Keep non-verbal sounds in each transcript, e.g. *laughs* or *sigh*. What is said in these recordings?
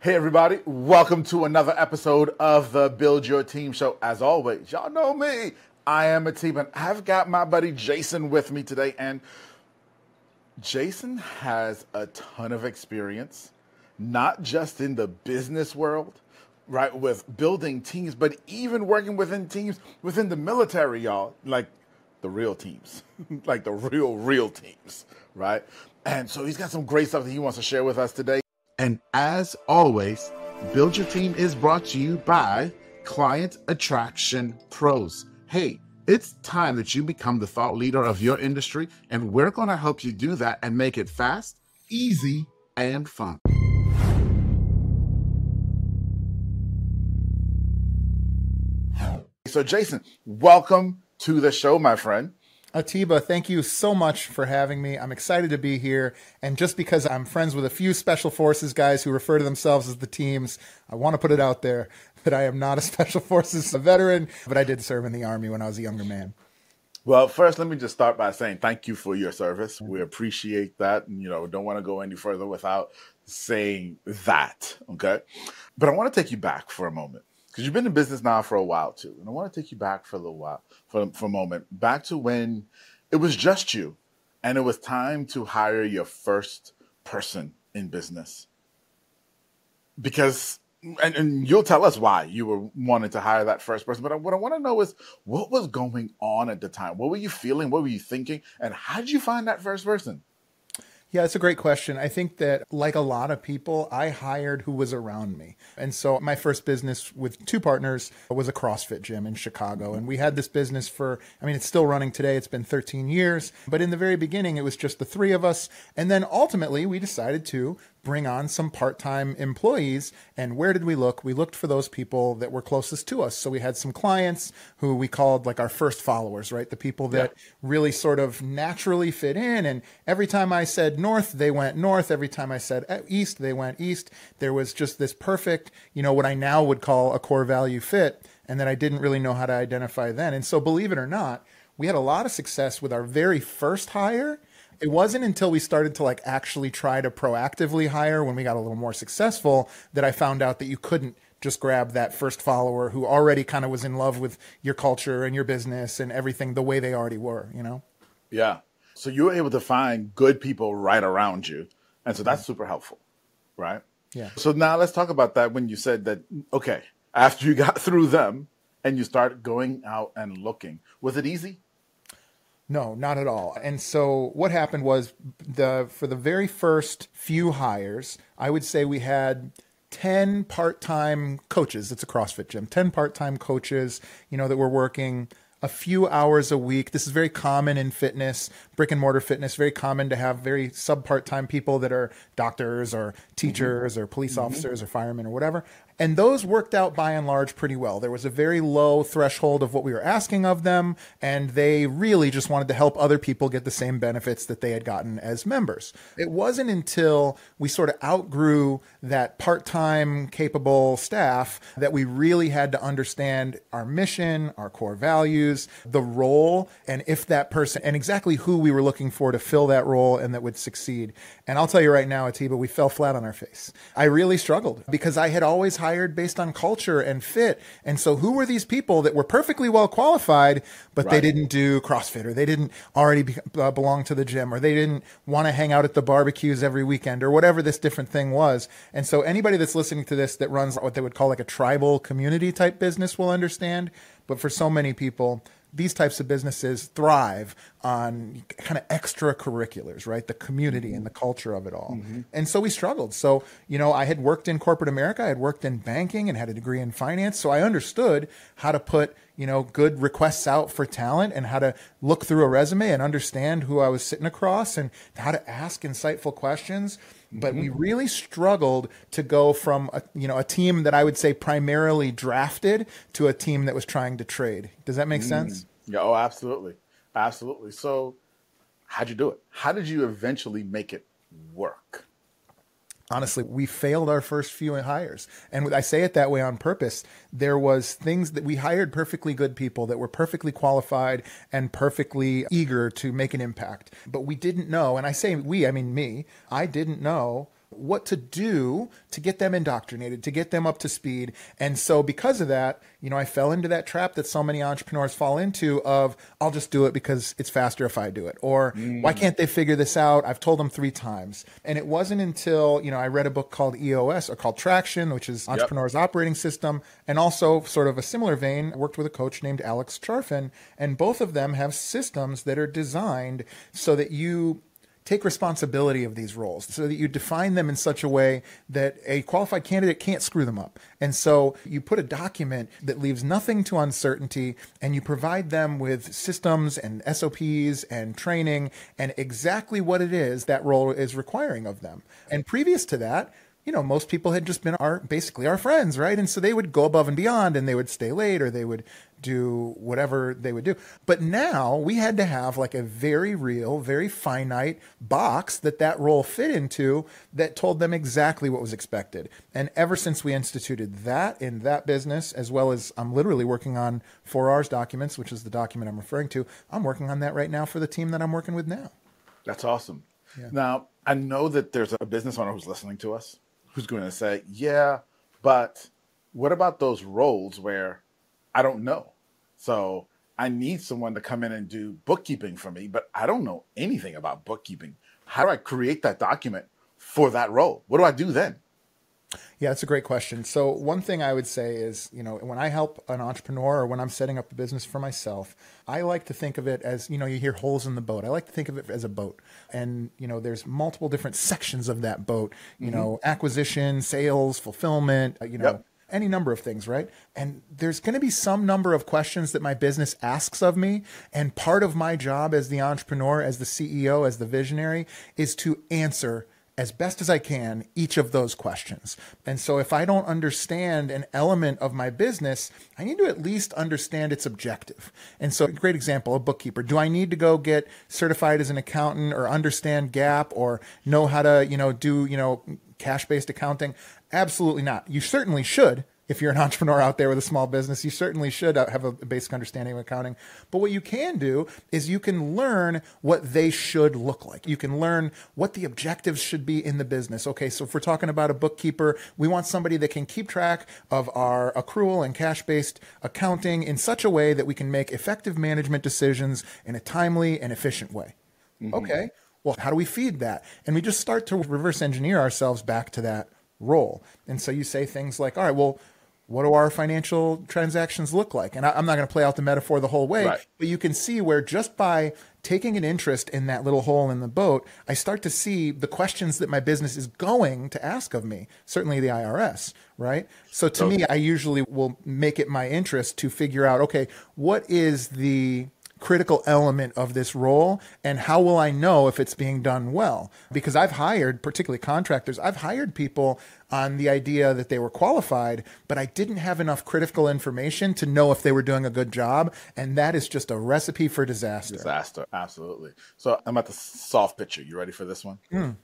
Hey, everybody, welcome to another episode of the Build Your Team Show. As always, y'all know me. I am Atiba, and I've got my buddy Jason with me today. And Jason has a ton of experience, not just in the business world, right, with building teams, but even working within teams within the military, y'all, like the real teams, *laughs* like the real, real teams, right? And so he's got some great stuff that he wants to share with us today. And as always, Build Your Team is brought to you by Client Attraction Pros. Hey, it's time that you become the thought leader of your industry, and we're going to help you do that and make it fast, easy, and fun. So, Jason, welcome to the show, my friend. Atiba, thank you so much for having me. I'm excited to be here. And just because I'm friends with a few special forces guys who refer to themselves as the teams, I want to put it out there *laughs* that I am not a special forces *laughs* veteran, but I did serve in the army when I was a younger man. Well, first, let me just start by saying thank you for your service. We appreciate that. And, you know, don't want to go any further without saying that. Okay. But I want to take you back for a moment because you've been in business now for a while too. And I want to take you back for a little while, for, for a moment, back to when it was just you and it was time to hire your first person in business. Because, and, and you'll tell us why you were wanting to hire that first person. But what I want to know is what was going on at the time? What were you feeling? What were you thinking? And how did you find that first person? Yeah, it's a great question. I think that, like a lot of people, I hired who was around me. And so my first business with two partners was a CrossFit gym in Chicago. And we had this business for, I mean, it's still running today. It's been 13 years. But in the very beginning, it was just the three of us. And then ultimately, we decided to bring on some part time employees. And where did we look? We looked for those people that were closest to us. So we had some clients who we called like our first followers, right? The people that yeah. really sort of naturally fit in. And every time I said north, they went north. Every time I said eh, east, they went east. There was just this perfect, you know, what I now would call a core value fit. And that I didn't really know how to identify then. And so, believe it or not, we had a lot of success with our very first hire it wasn't until we started to like actually try to proactively hire when we got a little more successful that I found out that you couldn't just grab that first follower who already kind of was in love with your culture and your business and everything the way they already were, you know? Yeah. So you were able to find good people right around you. And so that's super helpful, right? Yeah. So now let's talk about that when you said that, okay, after you got *laughs* through them and you start going out and looking, was it easy? No, not at all. And so what happened was the for the very first few hires, I would say we had 10 part-time coaches. It's a CrossFit gym. 10 part-time coaches, you know, that were working a few hours a week. This is very common in fitness, brick and mortar fitness, very common to have very sub part time people that are doctors or teachers mm-hmm. or police mm-hmm. officers or firemen or whatever. And those worked out by and large pretty well. There was a very low threshold of what we were asking of them, and they really just wanted to help other people get the same benefits that they had gotten as members. It wasn't until we sort of outgrew that part time capable staff that we really had to understand our mission, our core values, the role, and if that person, and exactly who we were looking for to fill that role and that would succeed. And I'll tell you right now, Atiba, we fell flat on our face. I really struggled because I had always hired based on culture and fit. And so who were these people that were perfectly well qualified, but right. they didn't do CrossFit or they didn't already be, uh, belong to the gym or they didn't want to hang out at the barbecues every weekend or whatever this different thing was. And so anybody that's listening to this that runs what they would call like a tribal community type business will understand. But for so many people, these types of businesses thrive on kind of extracurriculars, right? The community and the culture of it all. Mm-hmm. And so we struggled. So, you know, I had worked in corporate America, I had worked in banking and had a degree in finance. So I understood how to put, you know, good requests out for talent and how to look through a resume and understand who I was sitting across and how to ask insightful questions but mm-hmm. we really struggled to go from a, you know a team that I would say primarily drafted to a team that was trying to trade. Does that make mm. sense? Yeah, oh, absolutely, absolutely. So, how'd you do it? How did you eventually make it work? Honestly we failed our first few hires. And i say it that way on purpose. There was things that we hired perfectly good people that were perfectly qualified and perfectly eager to make an impact. But we didn't know and i say we i mean me i didn't know what to do to get them indoctrinated, to get them up to speed. And so, because of that, you know, I fell into that trap that so many entrepreneurs fall into of, I'll just do it because it's faster if I do it. Or, mm. why can't they figure this out? I've told them three times. And it wasn't until, you know, I read a book called EOS or called Traction, which is Entrepreneur's yep. Operating System. And also, sort of a similar vein, worked with a coach named Alex Charfen. And both of them have systems that are designed so that you take responsibility of these roles so that you define them in such a way that a qualified candidate can't screw them up. And so you put a document that leaves nothing to uncertainty and you provide them with systems and SOPs and training and exactly what it is that role is requiring of them. And previous to that, you know, most people had just been our basically our friends, right? And so they would go above and beyond and they would stay late or they would do whatever they would do. But now we had to have like a very real, very finite box that that role fit into that told them exactly what was expected. And ever since we instituted that in that business, as well as I'm literally working on 4Rs documents, which is the document I'm referring to, I'm working on that right now for the team that I'm working with now. That's awesome. Yeah. Now, I know that there's a business owner who's listening to us who's going to say, yeah, but what about those roles where I don't know? So I need someone to come in and do bookkeeping for me, but I don't know anything about bookkeeping. How do I create that document for that role? What do I do then? Yeah, that's a great question. So, one thing I would say is, you know, when I help an entrepreneur or when I'm setting up a business for myself, I like to think of it as, you know, you hear holes in the boat. I like to think of it as a boat. And, you know, there's multiple different *laughs* sections of that boat, you mm-hmm. know, acquisition, sales, fulfillment, uh, you know, yep. any number of things, right? And there's going to be some number of questions that my business asks of me. And part of my job as the entrepreneur, as the CEO, as the visionary is to answer as best as I can each of those questions. And so if I don't understand an element of my business, I need to at least understand its objective. And so a great example, a bookkeeper. Do I need to go get certified as an accountant or understand GAAP or know how to, you know, do, you know, cash-based accounting? Absolutely not. You certainly should if you're an *laughs* entrepreneur out there with a small business, you certainly should have a basic understanding of accounting. But what you can do is you can learn what they should look like. You can learn what the objectives should be in the business. Okay, so if we're talking about a bookkeeper, we want somebody that can keep track of our accrual and cash based accounting in such a way that we can make effective management decisions in a timely and efficient way. Mm-hmm. Okay, well, how do we feed that? And we just start to reverse engineer ourselves back to that role. And so you say things like, all right, well, what do our financial transactions look like? And I, am not going to play out the metaphor the whole way, right. but you can see where just by taking an interest in that little hole in the boat, I start to see the questions that my business is going to ask of me, certainly the IRS, right? So to okay. me, I usually will make it my interest to figure out, okay, what is the critical element of this role and how will I know if it's being done well? Because I've hired, particularly contractors, I've hired people on the idea that they were qualified, but I didn't have enough critical information to know if they were doing a good job. And that is just a recipe for disaster. Disaster, absolutely. So I'm at the soft pitcher. You ready for this one? Mm.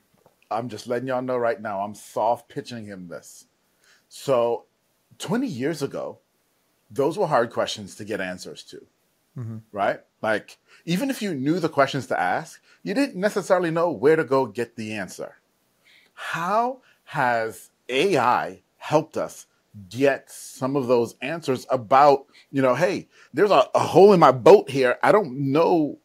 I'm just letting y'all know right now, I'm soft pitching him this. So 20 years ago, those were hard questions to get answers to mm-hmm. right? Like, even if you knew the questions to ask, you didn't necessarily know where to go get the answer. How has AI helped us get some of those answers about, you know, hey, there's a, a hole in my boat here. I don't know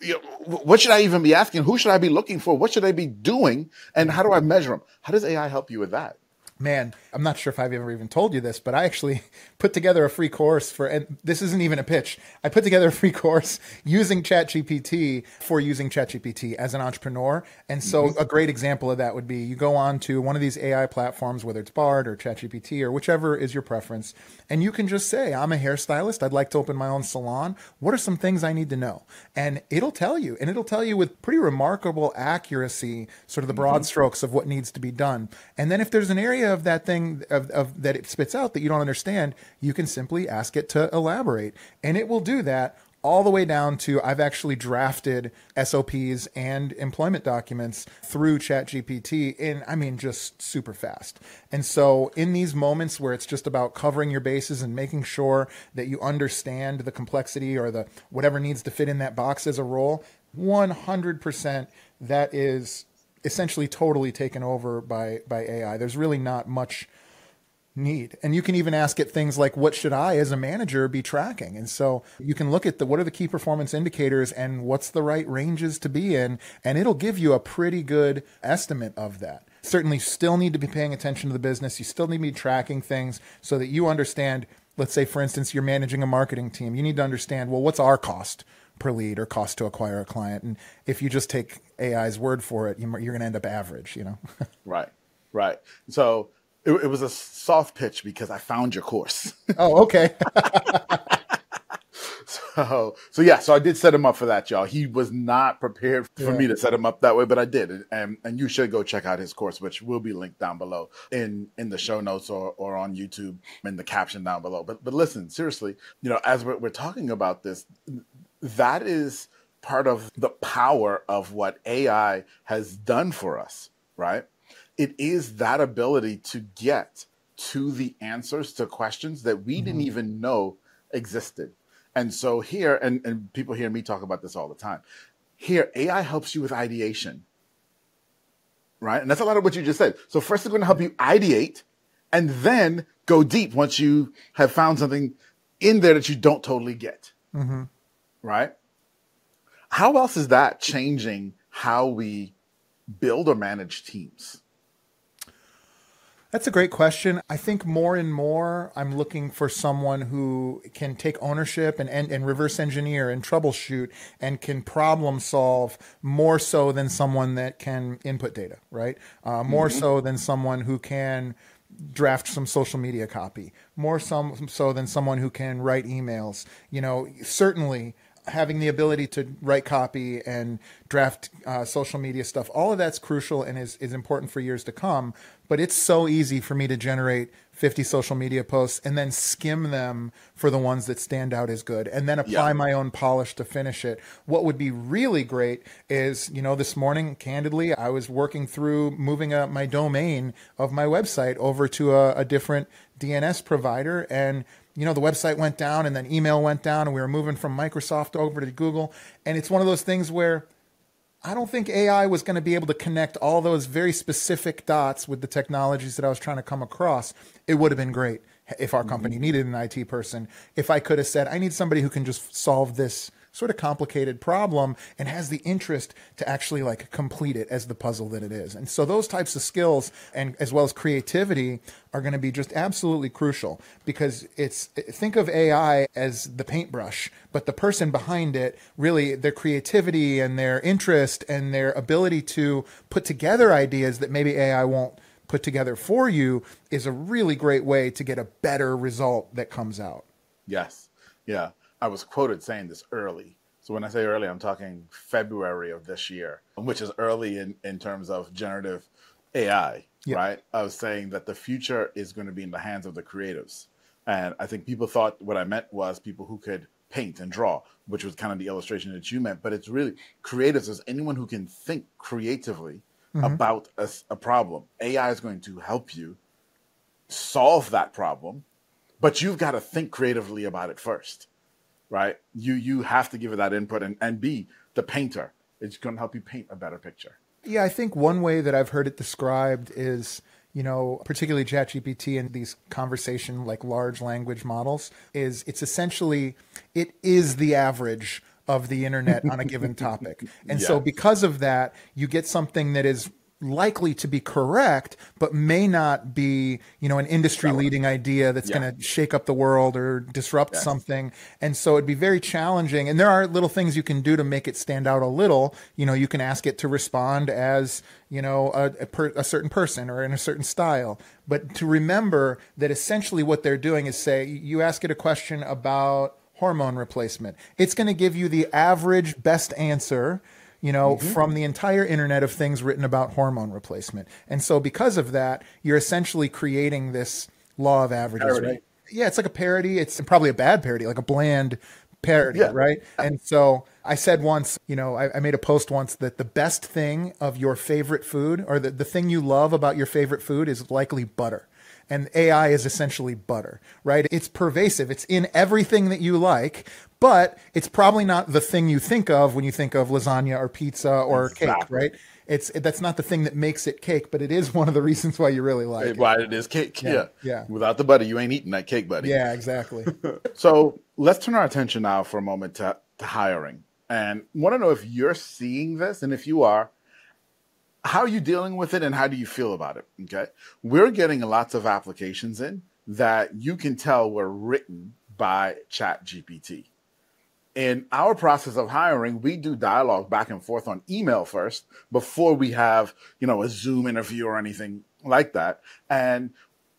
you know, what should I even be asking? Who should I be looking for? What should I be doing? And how do I measure them? How does AI help you with that? Man, I'm not sure if I've ever even told you this, but I actually *laughs* put together a free course for, and this isn't even a pitch. I put together a free *laughs* course using ChatGPT for using ChatGPT as an entrepreneur. And so mm-hmm. a great example of that would be you go on to one of these AI platforms, whether it's Bard or ChatGPT or whichever is your preference, and you can just say, I'm a hairstylist. I'd like to open my own salon. What are some things I need to know? And it'll tell you, and it'll tell you with pretty remarkable accuracy, sort of the broad mm-hmm. strokes of what needs to be done. And then if there's an area of that thing of, of that it spits out that you don't understand, you can simply ask it to elaborate. And it will do that all the way down to I've actually drafted SOPs and employment documents through ChatGPT in, I mean, just super fast. And so, in these moments where it's just about covering your bases and making sure that you understand the complexity or the whatever needs to fit in that box as a role, 100% that is essentially totally taken over by by AI. There's really not much need. And you can even ask it things like what should I as a manager be tracking? And so you can look at the what are the key performance indicators and what's the right ranges to be in and it'll give you a pretty good estimate of that. Certainly still need to be paying attention to the business. You still need to be tracking things so that you understand let's say for instance you're managing a marketing team. You need to understand well what's our cost per lead or cost to acquire a client. And if you just take AI's word for it, you're going to end up average, you know? *laughs* right, right. So it, it, was a soft pitch because I found your course. *laughs* oh, okay. *laughs* so, so yeah, so I did set him up for that, y'all. He was not prepared for yeah. me to set him up that way, but I did. And, and you should go check out his course, which will be linked down below in, in the show notes or, or on YouTube in the caption down below. But, but listen, seriously, you know, as we're, we're talking about this, that is part of the power of what AI has done for us, right? It is that ability to get to the answers to questions that we mm-hmm. didn't even know existed. And so here, and, and people hear me talk about this all the time. Here, AI helps you with ideation, right? And that's a lot of what you just said. So first, it's going to help you ideate, and then go deep once you have found something in there that you don't totally get. Mm-hmm right? How else is that changing how we build or manage teams? That's a great question. I think more and more I'm looking for someone who can take ownership and, and, and, reverse engineer and troubleshoot and can problem solve more so than someone that can input data, right? Uh, more mm-hmm. so than someone who can draft some social media copy, more some, so than someone who can write emails. You know, certainly having the ability to write copy and draft uh, social media stuff, all of that's crucial and is, is important for years to come. But it's so easy for me to generate 50 social media posts and then skim them for the ones that stand out as good and then apply yeah. my own polish to finish it. What would be really great is, you know, this morning, candidly, I was working through moving a, my domain of my website over to a, a different DNS provider and you know, the website went down and then email went down and we were moving from Microsoft over to Google. And it's one of those things where I don't think AI was going to be able to connect all those very specific dots with the technologies that I was trying to come across. It would have been great if our company mm-hmm. needed an IT person. If I could have said, I need somebody who can just solve this sort of complicated problem and has the interest to actually like complete it as the puzzle that it is. And so those types of skills and as well as creativity are going to be just absolutely crucial because it's think of AI as the paintbrush, but the person behind it really their creativity and their interest and their ability to put together ideas that maybe AI won't put together for you is a really great way to get a better result that comes out. Yes. Yeah. I was quoted saying this early. So when I say early, I'm talking February of this year, which is early in, in terms of generative AI, yeah. right? I was saying that the future is going to be in the hands of the creatives. And I think people thought what I meant was people who could paint and draw, which was kind of the illustration that you meant. But it's really creatives is anyone who can think creatively mm-hmm. about a, a problem. AI is going to help you solve that problem, but you've got to think creatively about it first right? You you have to give it that input and, and be the painter. It's going to help you paint a better picture. Yeah, I think one way that I've heard it described is, you know, particularly ChatGPT and these conversation like large language models is it's essentially it is the average of the internet on a given *laughs* topic. And so because of that, you get something that is likely to be correct, but may not be, you know, an industry leading idea that's yeah. going to shake up the world or disrupt something. And so it'd be very challenging. And there are little things you can do to make it stand out a little. You know, you can ask it to respond as, you know, a, a, per, a certain person or in a certain style. But to remember that essentially what they're doing is say, you ask it a question about hormone replacement. It's going to give you the average best answer you know, mm-hmm. from the entire internet of things written about hormone replacement. And so because of that, you're essentially creating this law of averages, right? Yeah, it's like a parody. It's probably a bad parody, like a bland parody, yeah. right? And so I said once, you know, I, I, made a post once that the best thing of your favorite food or the, the thing you love about your favorite food is likely butter. And AI is essentially butter, right? It's pervasive. It's in everything that you like, but it's probably not the thing you think of when you think of lasagna or pizza or cake, right? It's that's not the thing that makes it cake, but it is one of the reasons why you really like it. Why it is cake? Yeah, Yeah, yeah. Without the butter, you ain't eating that cake, buddy. Yeah, exactly. *laughs* So let's turn our attention now for a moment to, to hiring, and want to know if you're seeing this, and if you are, how are you dealing with it, and how do you feel about it? Okay, we're getting lots of applications in that you can tell were written by Chat GPT. In our process of hiring, we do dialogue back and forth on email first before we have, you know, a Zoom interview or anything like that. And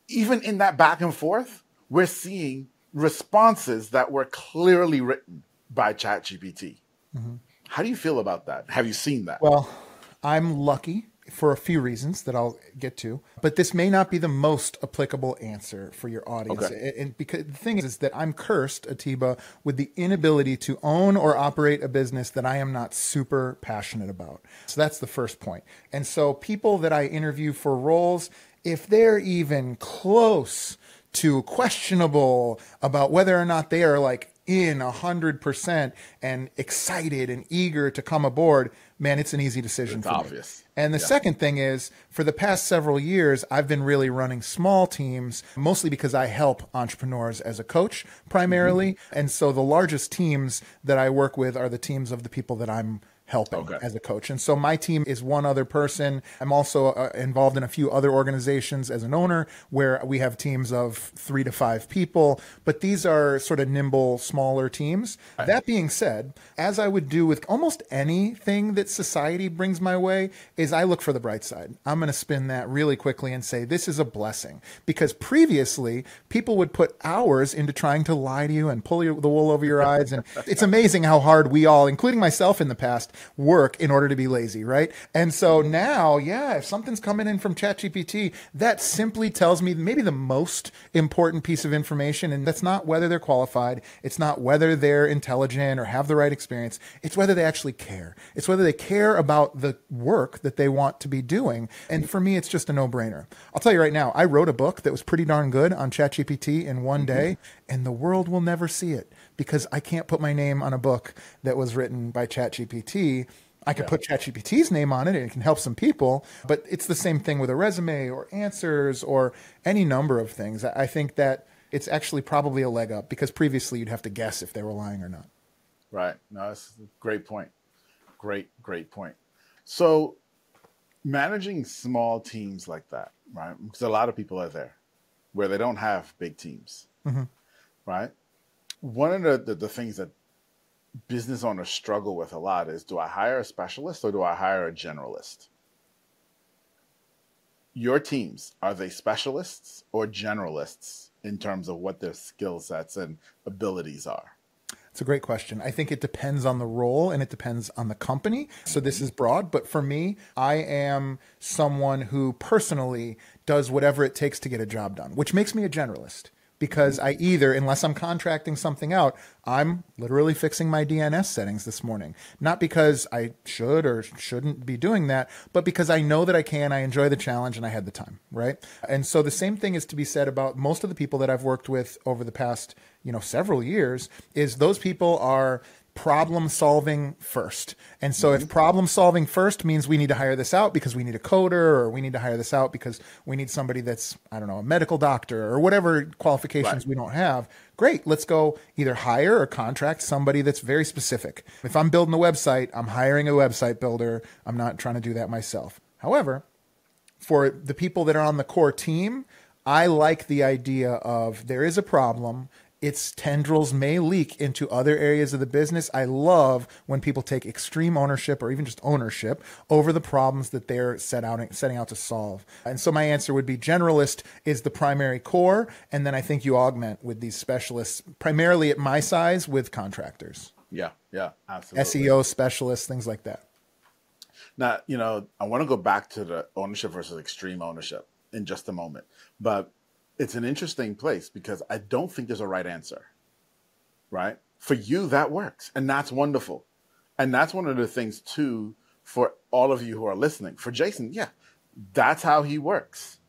even in that back and forth, we're seeing responses that were clearly written by ChatGPT. Mm-hmm. How do you feel about that? Have you seen that? Well, I'm lucky for a few reasons that I'll get to, but this may not be the most applicable answer for your audience. Okay. And- because the thing is, is that I'm cursed, Atiba, with the inability to own or operate a business that I am not super passionate about. So that's the first point. And so people that I interview for roles, if they're even close to questionable about whether or not they are like in a hundred percent and excited and eager to come aboard, man, it's an easy decision It's for me. obvious. And the second thing is, for the past several years, I've been really running small teams, mostly because I help entrepreneurs as a coach primarily. Mm-hmm. And so the largest teams that I work with are the teams of the people that I'm helping Okay. as a coach. And so my team is one other person. I'm also uh, involved in a few other organizations as an owner where we have teams of three to five people, but these are sort of nimble, smaller teams. That being said, as I would do with almost anything that society brings my way, is I look for the bright side. I'm going to spin that really quickly and say this is a blessing because previously people would put hours into trying to lie to you and pull your, the wool over your eyes. And it's amazing how hard we all, including myself in the past, work in order to be lazy, right? And so now, yeah, if something's coming in from ChatGPT, that simply tells me maybe the most important piece of information. And that's not whether they're qualified, it's not whether they're intelligent or have the right experience, it's whether they actually care. It's whether they care about the work that they want to be doing. And for me, it's just a no brainer. I'll tell you right now, I wrote a book that was pretty darn good on ChatGPT in one mm-hmm. day, and the world will never see it because I can't put my name on a book that was written by ChatGPT. I could put ChatGPT's name on it and it can help some people, but it's the same thing with a resume or answers or any number of things. I think that it's actually probably a leg up because previously you'd have to guess if they were lying or not. Right. No, that's a great point. Great, great point. So, managing small teams like that, right? Because a lot of people are there where they don't have big teams, mm-hmm. right? One of the, the, the things that business owners struggle with a lot is do I hire a specialist or do I hire a generalist? Your teams, are they specialists or generalists in terms of what their skill sets and abilities are? It's a great question. I think it depends on the role and it depends on the company. So this is broad, but for me, I am someone who personally does whatever it takes to get a job done, which makes me a generalist because I either, unless I'm contracting something out, I'm literally fixing my DNS settings this morning. Not because I should or shouldn't be doing that, but because I know that I can, I enjoy the challenge, and I had the time, right? And so the same thing is to be said about most of the people that I've worked with over the past, you know, several years, is those people are problem solving first. And so if mm-hmm. problem solving first means we need to hire this out because we need a coder or we need to hire this out because we need somebody that's, I don't know, a medical doctor or whatever qualifications Right. we don't have, great. Let's go either hire or contract somebody that's very specific. If I'm building a website, I'm hiring a website builder. I'm not trying to do that myself. However, for the people that are on the core team, I like the idea of there is a problem. Its tendrils may leak into other areas of the business. I love when people take extreme ownership or even just ownership over the problems that they're set out setting out to solve. And so my answer would be generalist is the primary core, and then I think you augment with these specialists, primarily at my size with contractors, Yeah, yeah, absolutely. SEO specialists, things like that. Now, you know, I want to go back to the ownership versus extreme ownership in just a moment, but it's an interesting place because I don't think there's a right answer, right? For you, that works, and that's wonderful. And that's one of the things, too, for all of you who are listening. For Jason, yeah, that's how he works.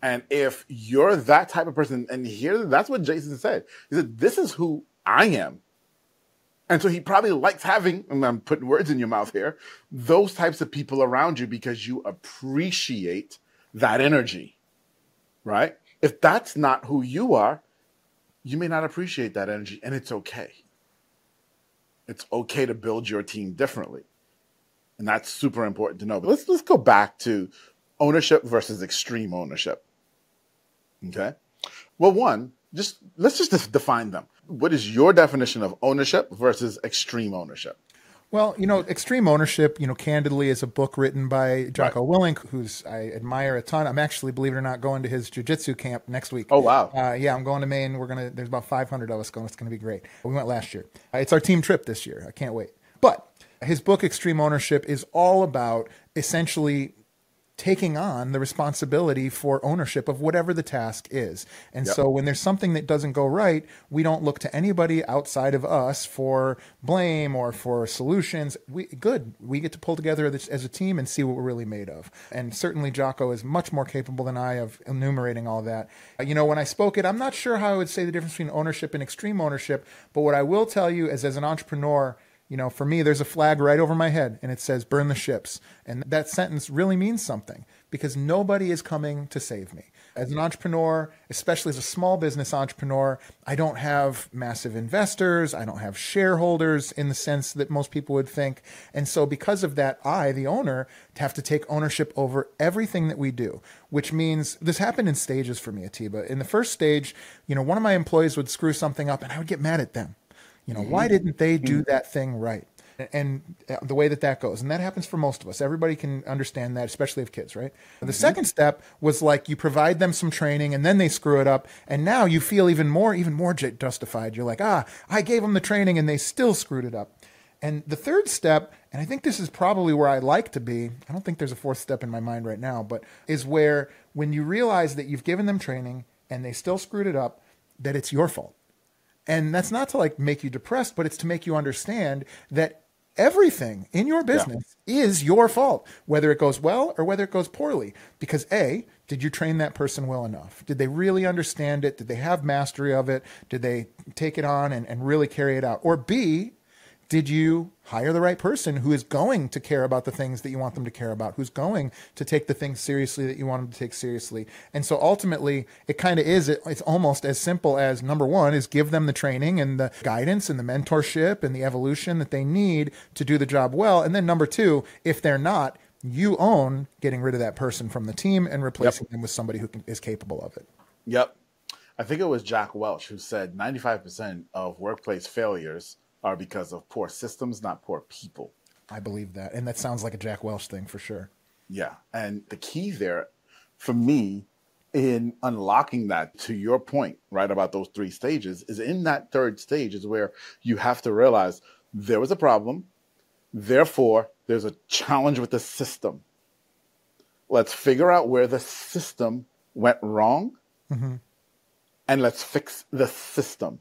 And if you're that type of person, and here, that's what Jason said. He said, This is who I am. And so he probably likes having, and I'm putting words in your mouth here, those types of people around you because you appreciate that energy, right? If that's not who you are, you may not appreciate that energy, and it's okay. It's okay to build your team differently. And that's super important to know. But let's let's go back to ownership versus extreme ownership. Okay. Well, one, just let's just define them. What is your definition of ownership versus extreme ownership? Well, you know, Extreme Ownership, you know, candidly is a book written by Jocko right. Willink, who's I admire a ton. I'm actually, believe it or not, going to his jujitsu camp next week. Oh wow! Uh, yeah, I'm going to Maine. We're gonna. There's about 500 of us going. It's gonna be great. We went last year. Uh, it's our team trip this year. I can't wait. But his book Extreme Ownership is all about essentially taking on the responsibility for ownership of whatever the task is. And yep. so when there's something that doesn't go right, we don't look to anybody outside of us for blame or for solutions. We good. We get to pull together as a team and see what we're really made of. And certainly Jocko is much more capable than I of enumerating all that. Uh, you know, when I spoke it, I'm not sure how I would say the difference between ownership and extreme ownership, but what I will tell you is as an entrepreneur, you know, for me, there's a flag right over my head and it says burn the ships. And that sentence really means something because nobody is coming to save me. As an entrepreneur, especially as a small business entrepreneur, I don't have massive investors. I don't have shareholders in the sense that most people would think. And so, because of that, I, the owner, have to take ownership over everything that we do, which means this happened in stages for me, Atiba. In the first stage, you know, one of my employees would screw something up and I would get mad at them. You know, mm-hmm. why didn't they do mm-hmm. that thing right? And the way that that goes, and that happens for most of us. Everybody can understand that, especially if kids, right? The mm-hmm. second step was like you provide them some training, and then they screw it up, and now you feel even more, even more justified. You're like, ah, I gave them the training, and they still screwed it up. And the third step, and I think this is probably where I like to be. I don't think there's a fourth step in my mind right now, but is where when you realize that you've given them training and they still screwed it up, that it's your fault and that's not to like make you depressed, but it's to make you understand that everything in your business yeah. is your fault, whether it goes well or whether it goes poorly. Because A, did you train that person well enough? Did they really understand it? Did they have mastery of it? Did they take it on and, and really carry it out? Or B, did you hire the right person who is going to care about the things that you want them to care about, who's going to take the things seriously that you want them to take seriously? And so ultimately, it kind of is, it's almost as simple as number one is give them the training and the guidance and the mentorship and the evolution that they need to do the job well. And then number two, if they're not, you own getting rid of that person from the team and replacing yep. them with somebody who can, is capable of it. Yep. I think it was Jack Welch who said 95% of workplace failures are because of poor systems, not poor people. I believe that. And that sounds like a Jack Welch thing for sure. Yeah. And the key there for me in unlocking that to your point, right, about those three stages, is in that third stage is where you have to realize there was a problem. Therefore, there's a challenge with the system. Let's figure out where the system went wrong mm-hmm. and let's fix the system.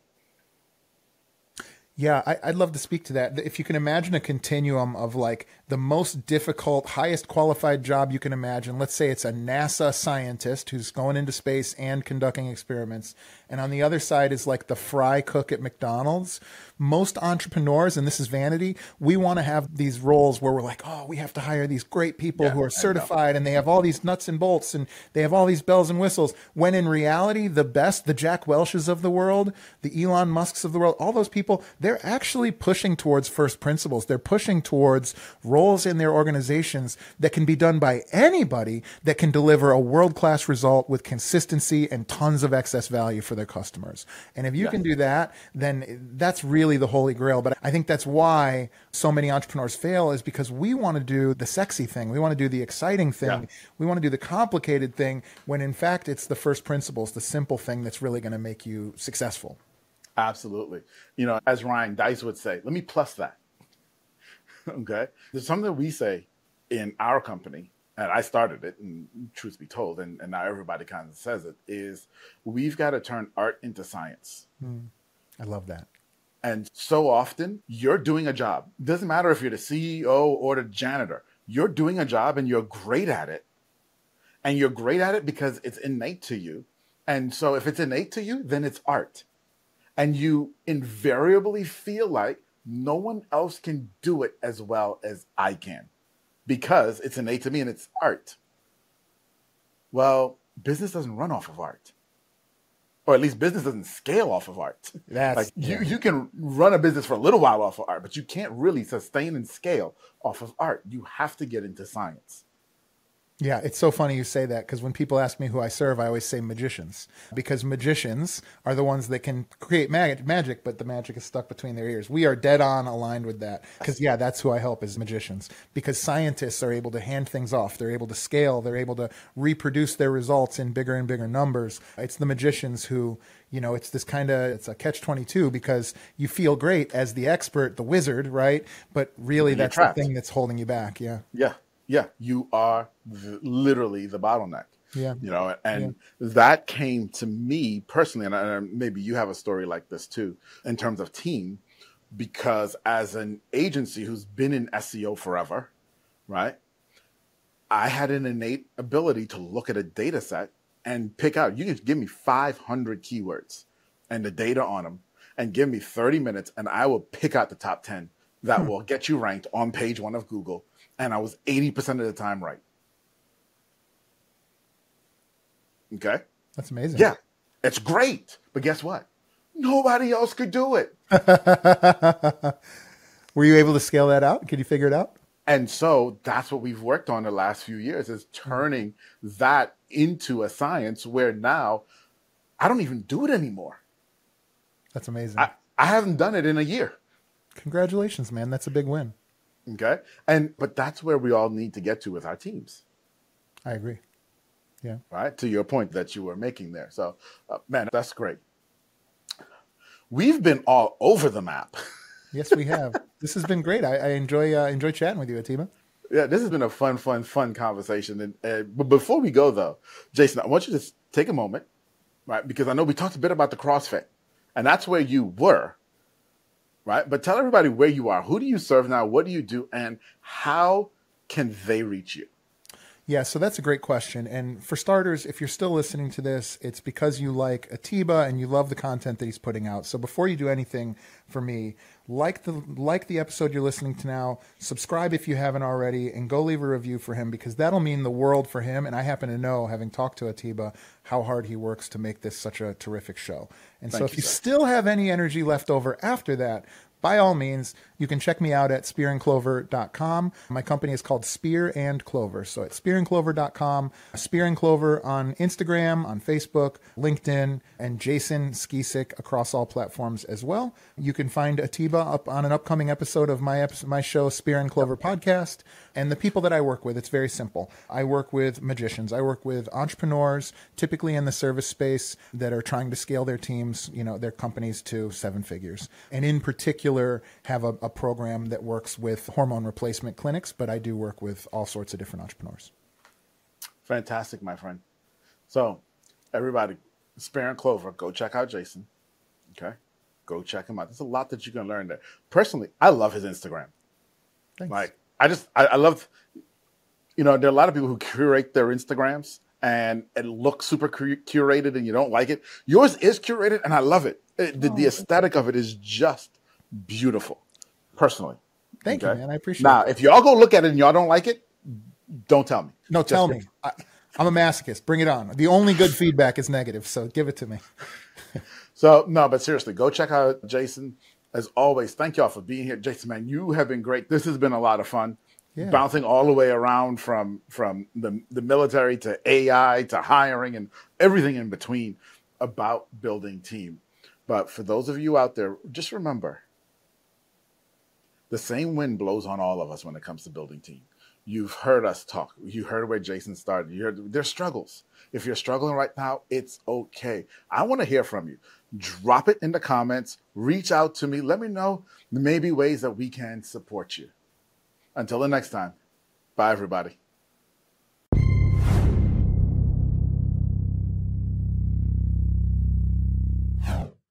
Yeah, I, would love to speak to that. If you can imagine a continuum of like the most difficult, highest qualified job you can imagine, let's say it's a NASA scientist who's going into space and conducting experiments, and on the other side is like the fry cook at McDonald's. Most entrepreneurs, and this is vanity, we want to have these roles where we're like, oh, we have to hire these great people yeah, who are certified and they have all these nuts and bolts and they have all these bells and whistles. When in reality, the best, the Jack Welches of the world, the Elon Musks of the world, all those people, they're actually pushing towards first principles. They're pushing towards roles in their organizations that can be done by anybody that can deliver a world class result with consistency and tons of excess value for their customers. And if you yeah. can do that, then that's really the holy grail. But I think that's why so many entrepreneurs fail is because we want to do the sexy thing. We want to do the exciting thing. Yeah. We want to do the complicated thing when in fact it's the first principles, the simple thing that's really going to make you successful. Absolutely. You know, as Ryan Deiss would say, let me plus that. *laughs* okay. There's something that we say in our company and I started it, and truth be told, and, and now everybody kind of says it, is we've got to turn art into science. Mm, I love that. And so often you're doing a job. Doesn't matter if you're the CEO or the janitor, you're doing a job and you're great at it. And you're great at it because it's innate to you. And so if it's innate to you, then it's art. And you invariably feel like no one else can do it as well as I can because it's innate to me and it's art. Well, business doesn't run off of art. Or at least business doesn't scale off of art. That's like you, you can run a business for a little while off of art, but you can't really sustain and scale off of art. You have to get into science. Yeah, it's so funny you say that because when people ask me who I serve, I always say magicians because magicians are the ones that can create mag- magic, but the magic is stuck between their ears. We are dead on aligned with that because, yeah, that's who I help is magicians because scientists are able to hand things off. They're able to scale, they're able to reproduce their results in bigger and bigger numbers. It's the magicians who, you know, it's this kind of it's a catch 22 because you feel great as the expert, the wizard, right? But really, that's trapped. the thing that's holding you back. Yeah. Yeah yeah, you are literally the bottleneck. Yeah. You know, and yeah. that came to me personally, and, I, maybe you have a story like this too, in terms of team, because as an agency who's been in SEO forever, right? I had an innate ability to look at a data set and pick out, you can give me 500 keywords and the data on them and give me 30 minutes, and I will pick out the top 10 that hmm. will get you ranked on page one of Google and I was 80% of the time right. Okay. That's amazing. Yeah. It's great. But guess what? Nobody else could do it. *laughs* Were you able to scale that out? Could you figure it out? And so that's what we've worked on the last few years is turning that into a science where now I don't even do it anymore. That's amazing. I, I haven't done it in a year. Congratulations, man. That's a big win. Okay. And, but that's where we all need to get to with our teams. I agree. Yeah. Right. To your point that you were making there. So, uh, man, that's great. We've been all over the map. *laughs* yes, we have. this has been great. I, I enjoy uh, enjoy chatting with you, Atiba. Yeah, this has been a fun, fun, fun conversation. And uh, but before we go though, Jason, I want you to take a moment, right? Because I know we talked a bit about the CrossFit, and that's where you were right? But tell everybody where you are. Who do you serve now? What do you do? And how can they reach you? Yeah, so that's a great question. And for starters, if you're still listening to this, it's because you like Atiba and you love the content that he's putting out. So before you do anything for me, like the like the episode you're listening to now, subscribe if you haven't already, and go leave a review for him because that'll mean the world for him. And I happen to know, having talked to Atiba, how hard he works to make this such a terrific show. And Thank so if you, you still have any energy left over after that, by all means, you can check me out at spearandclover.com. My company is called Spear and Clover. So at spearandclover.com, Spear and Clover on Instagram, on Facebook, LinkedIn, and Jason Skeesick across all platforms as well. You can find Atiba up on an upcoming episode of my episode, my show, Spear and Clover podcast. And the people that I work with, it's very simple. I work with magicians. I work with entrepreneurs, typically in the service space, that are trying to scale their teams, you know, their companies to seven figures. And in particular, have a, a program that works with hormone replacement clinics, but I do work with all sorts of different entrepreneurs. Fantastic, my friend. So, everybody, Spear and Clover, go check out Jason. Okay. Go check him out. There's a lot that you can learn there. Personally, I love his Instagram. Thanks. Like, I just, I, I love, you know, there are a lot of people who curate their Instagrams and it looks super curated and you don't like it. Yours is curated and I love it. it the, oh, the, aesthetic of it is just beautiful, personally. Thank okay? you, man. I appreciate now, it. Now, if y'all go look at it and y'all don't like it, don't tell me. No, tell me. I, I'm a masochist. Bring it on. The only good feedback is negative, so give it to me. *laughs* so, no, but seriously, go check out Jason. As always, thank y'all for being here. Jason, man, you have been great. This has been a lot of fun. Yeah. Bouncing all the way around from from the, the military to AI to hiring and everything in between about building team. But for those of you out there, just remember the same wind blows on all of us when it comes to building team. You've heard us talk. You heard where Jason started. You heard there's struggles. If you're struggling right now, it's okay. I want to hear from you. Drop it in the comments. Reach out to me. Let me know maybe ways that we can support you. Until the next time, bye, everybody.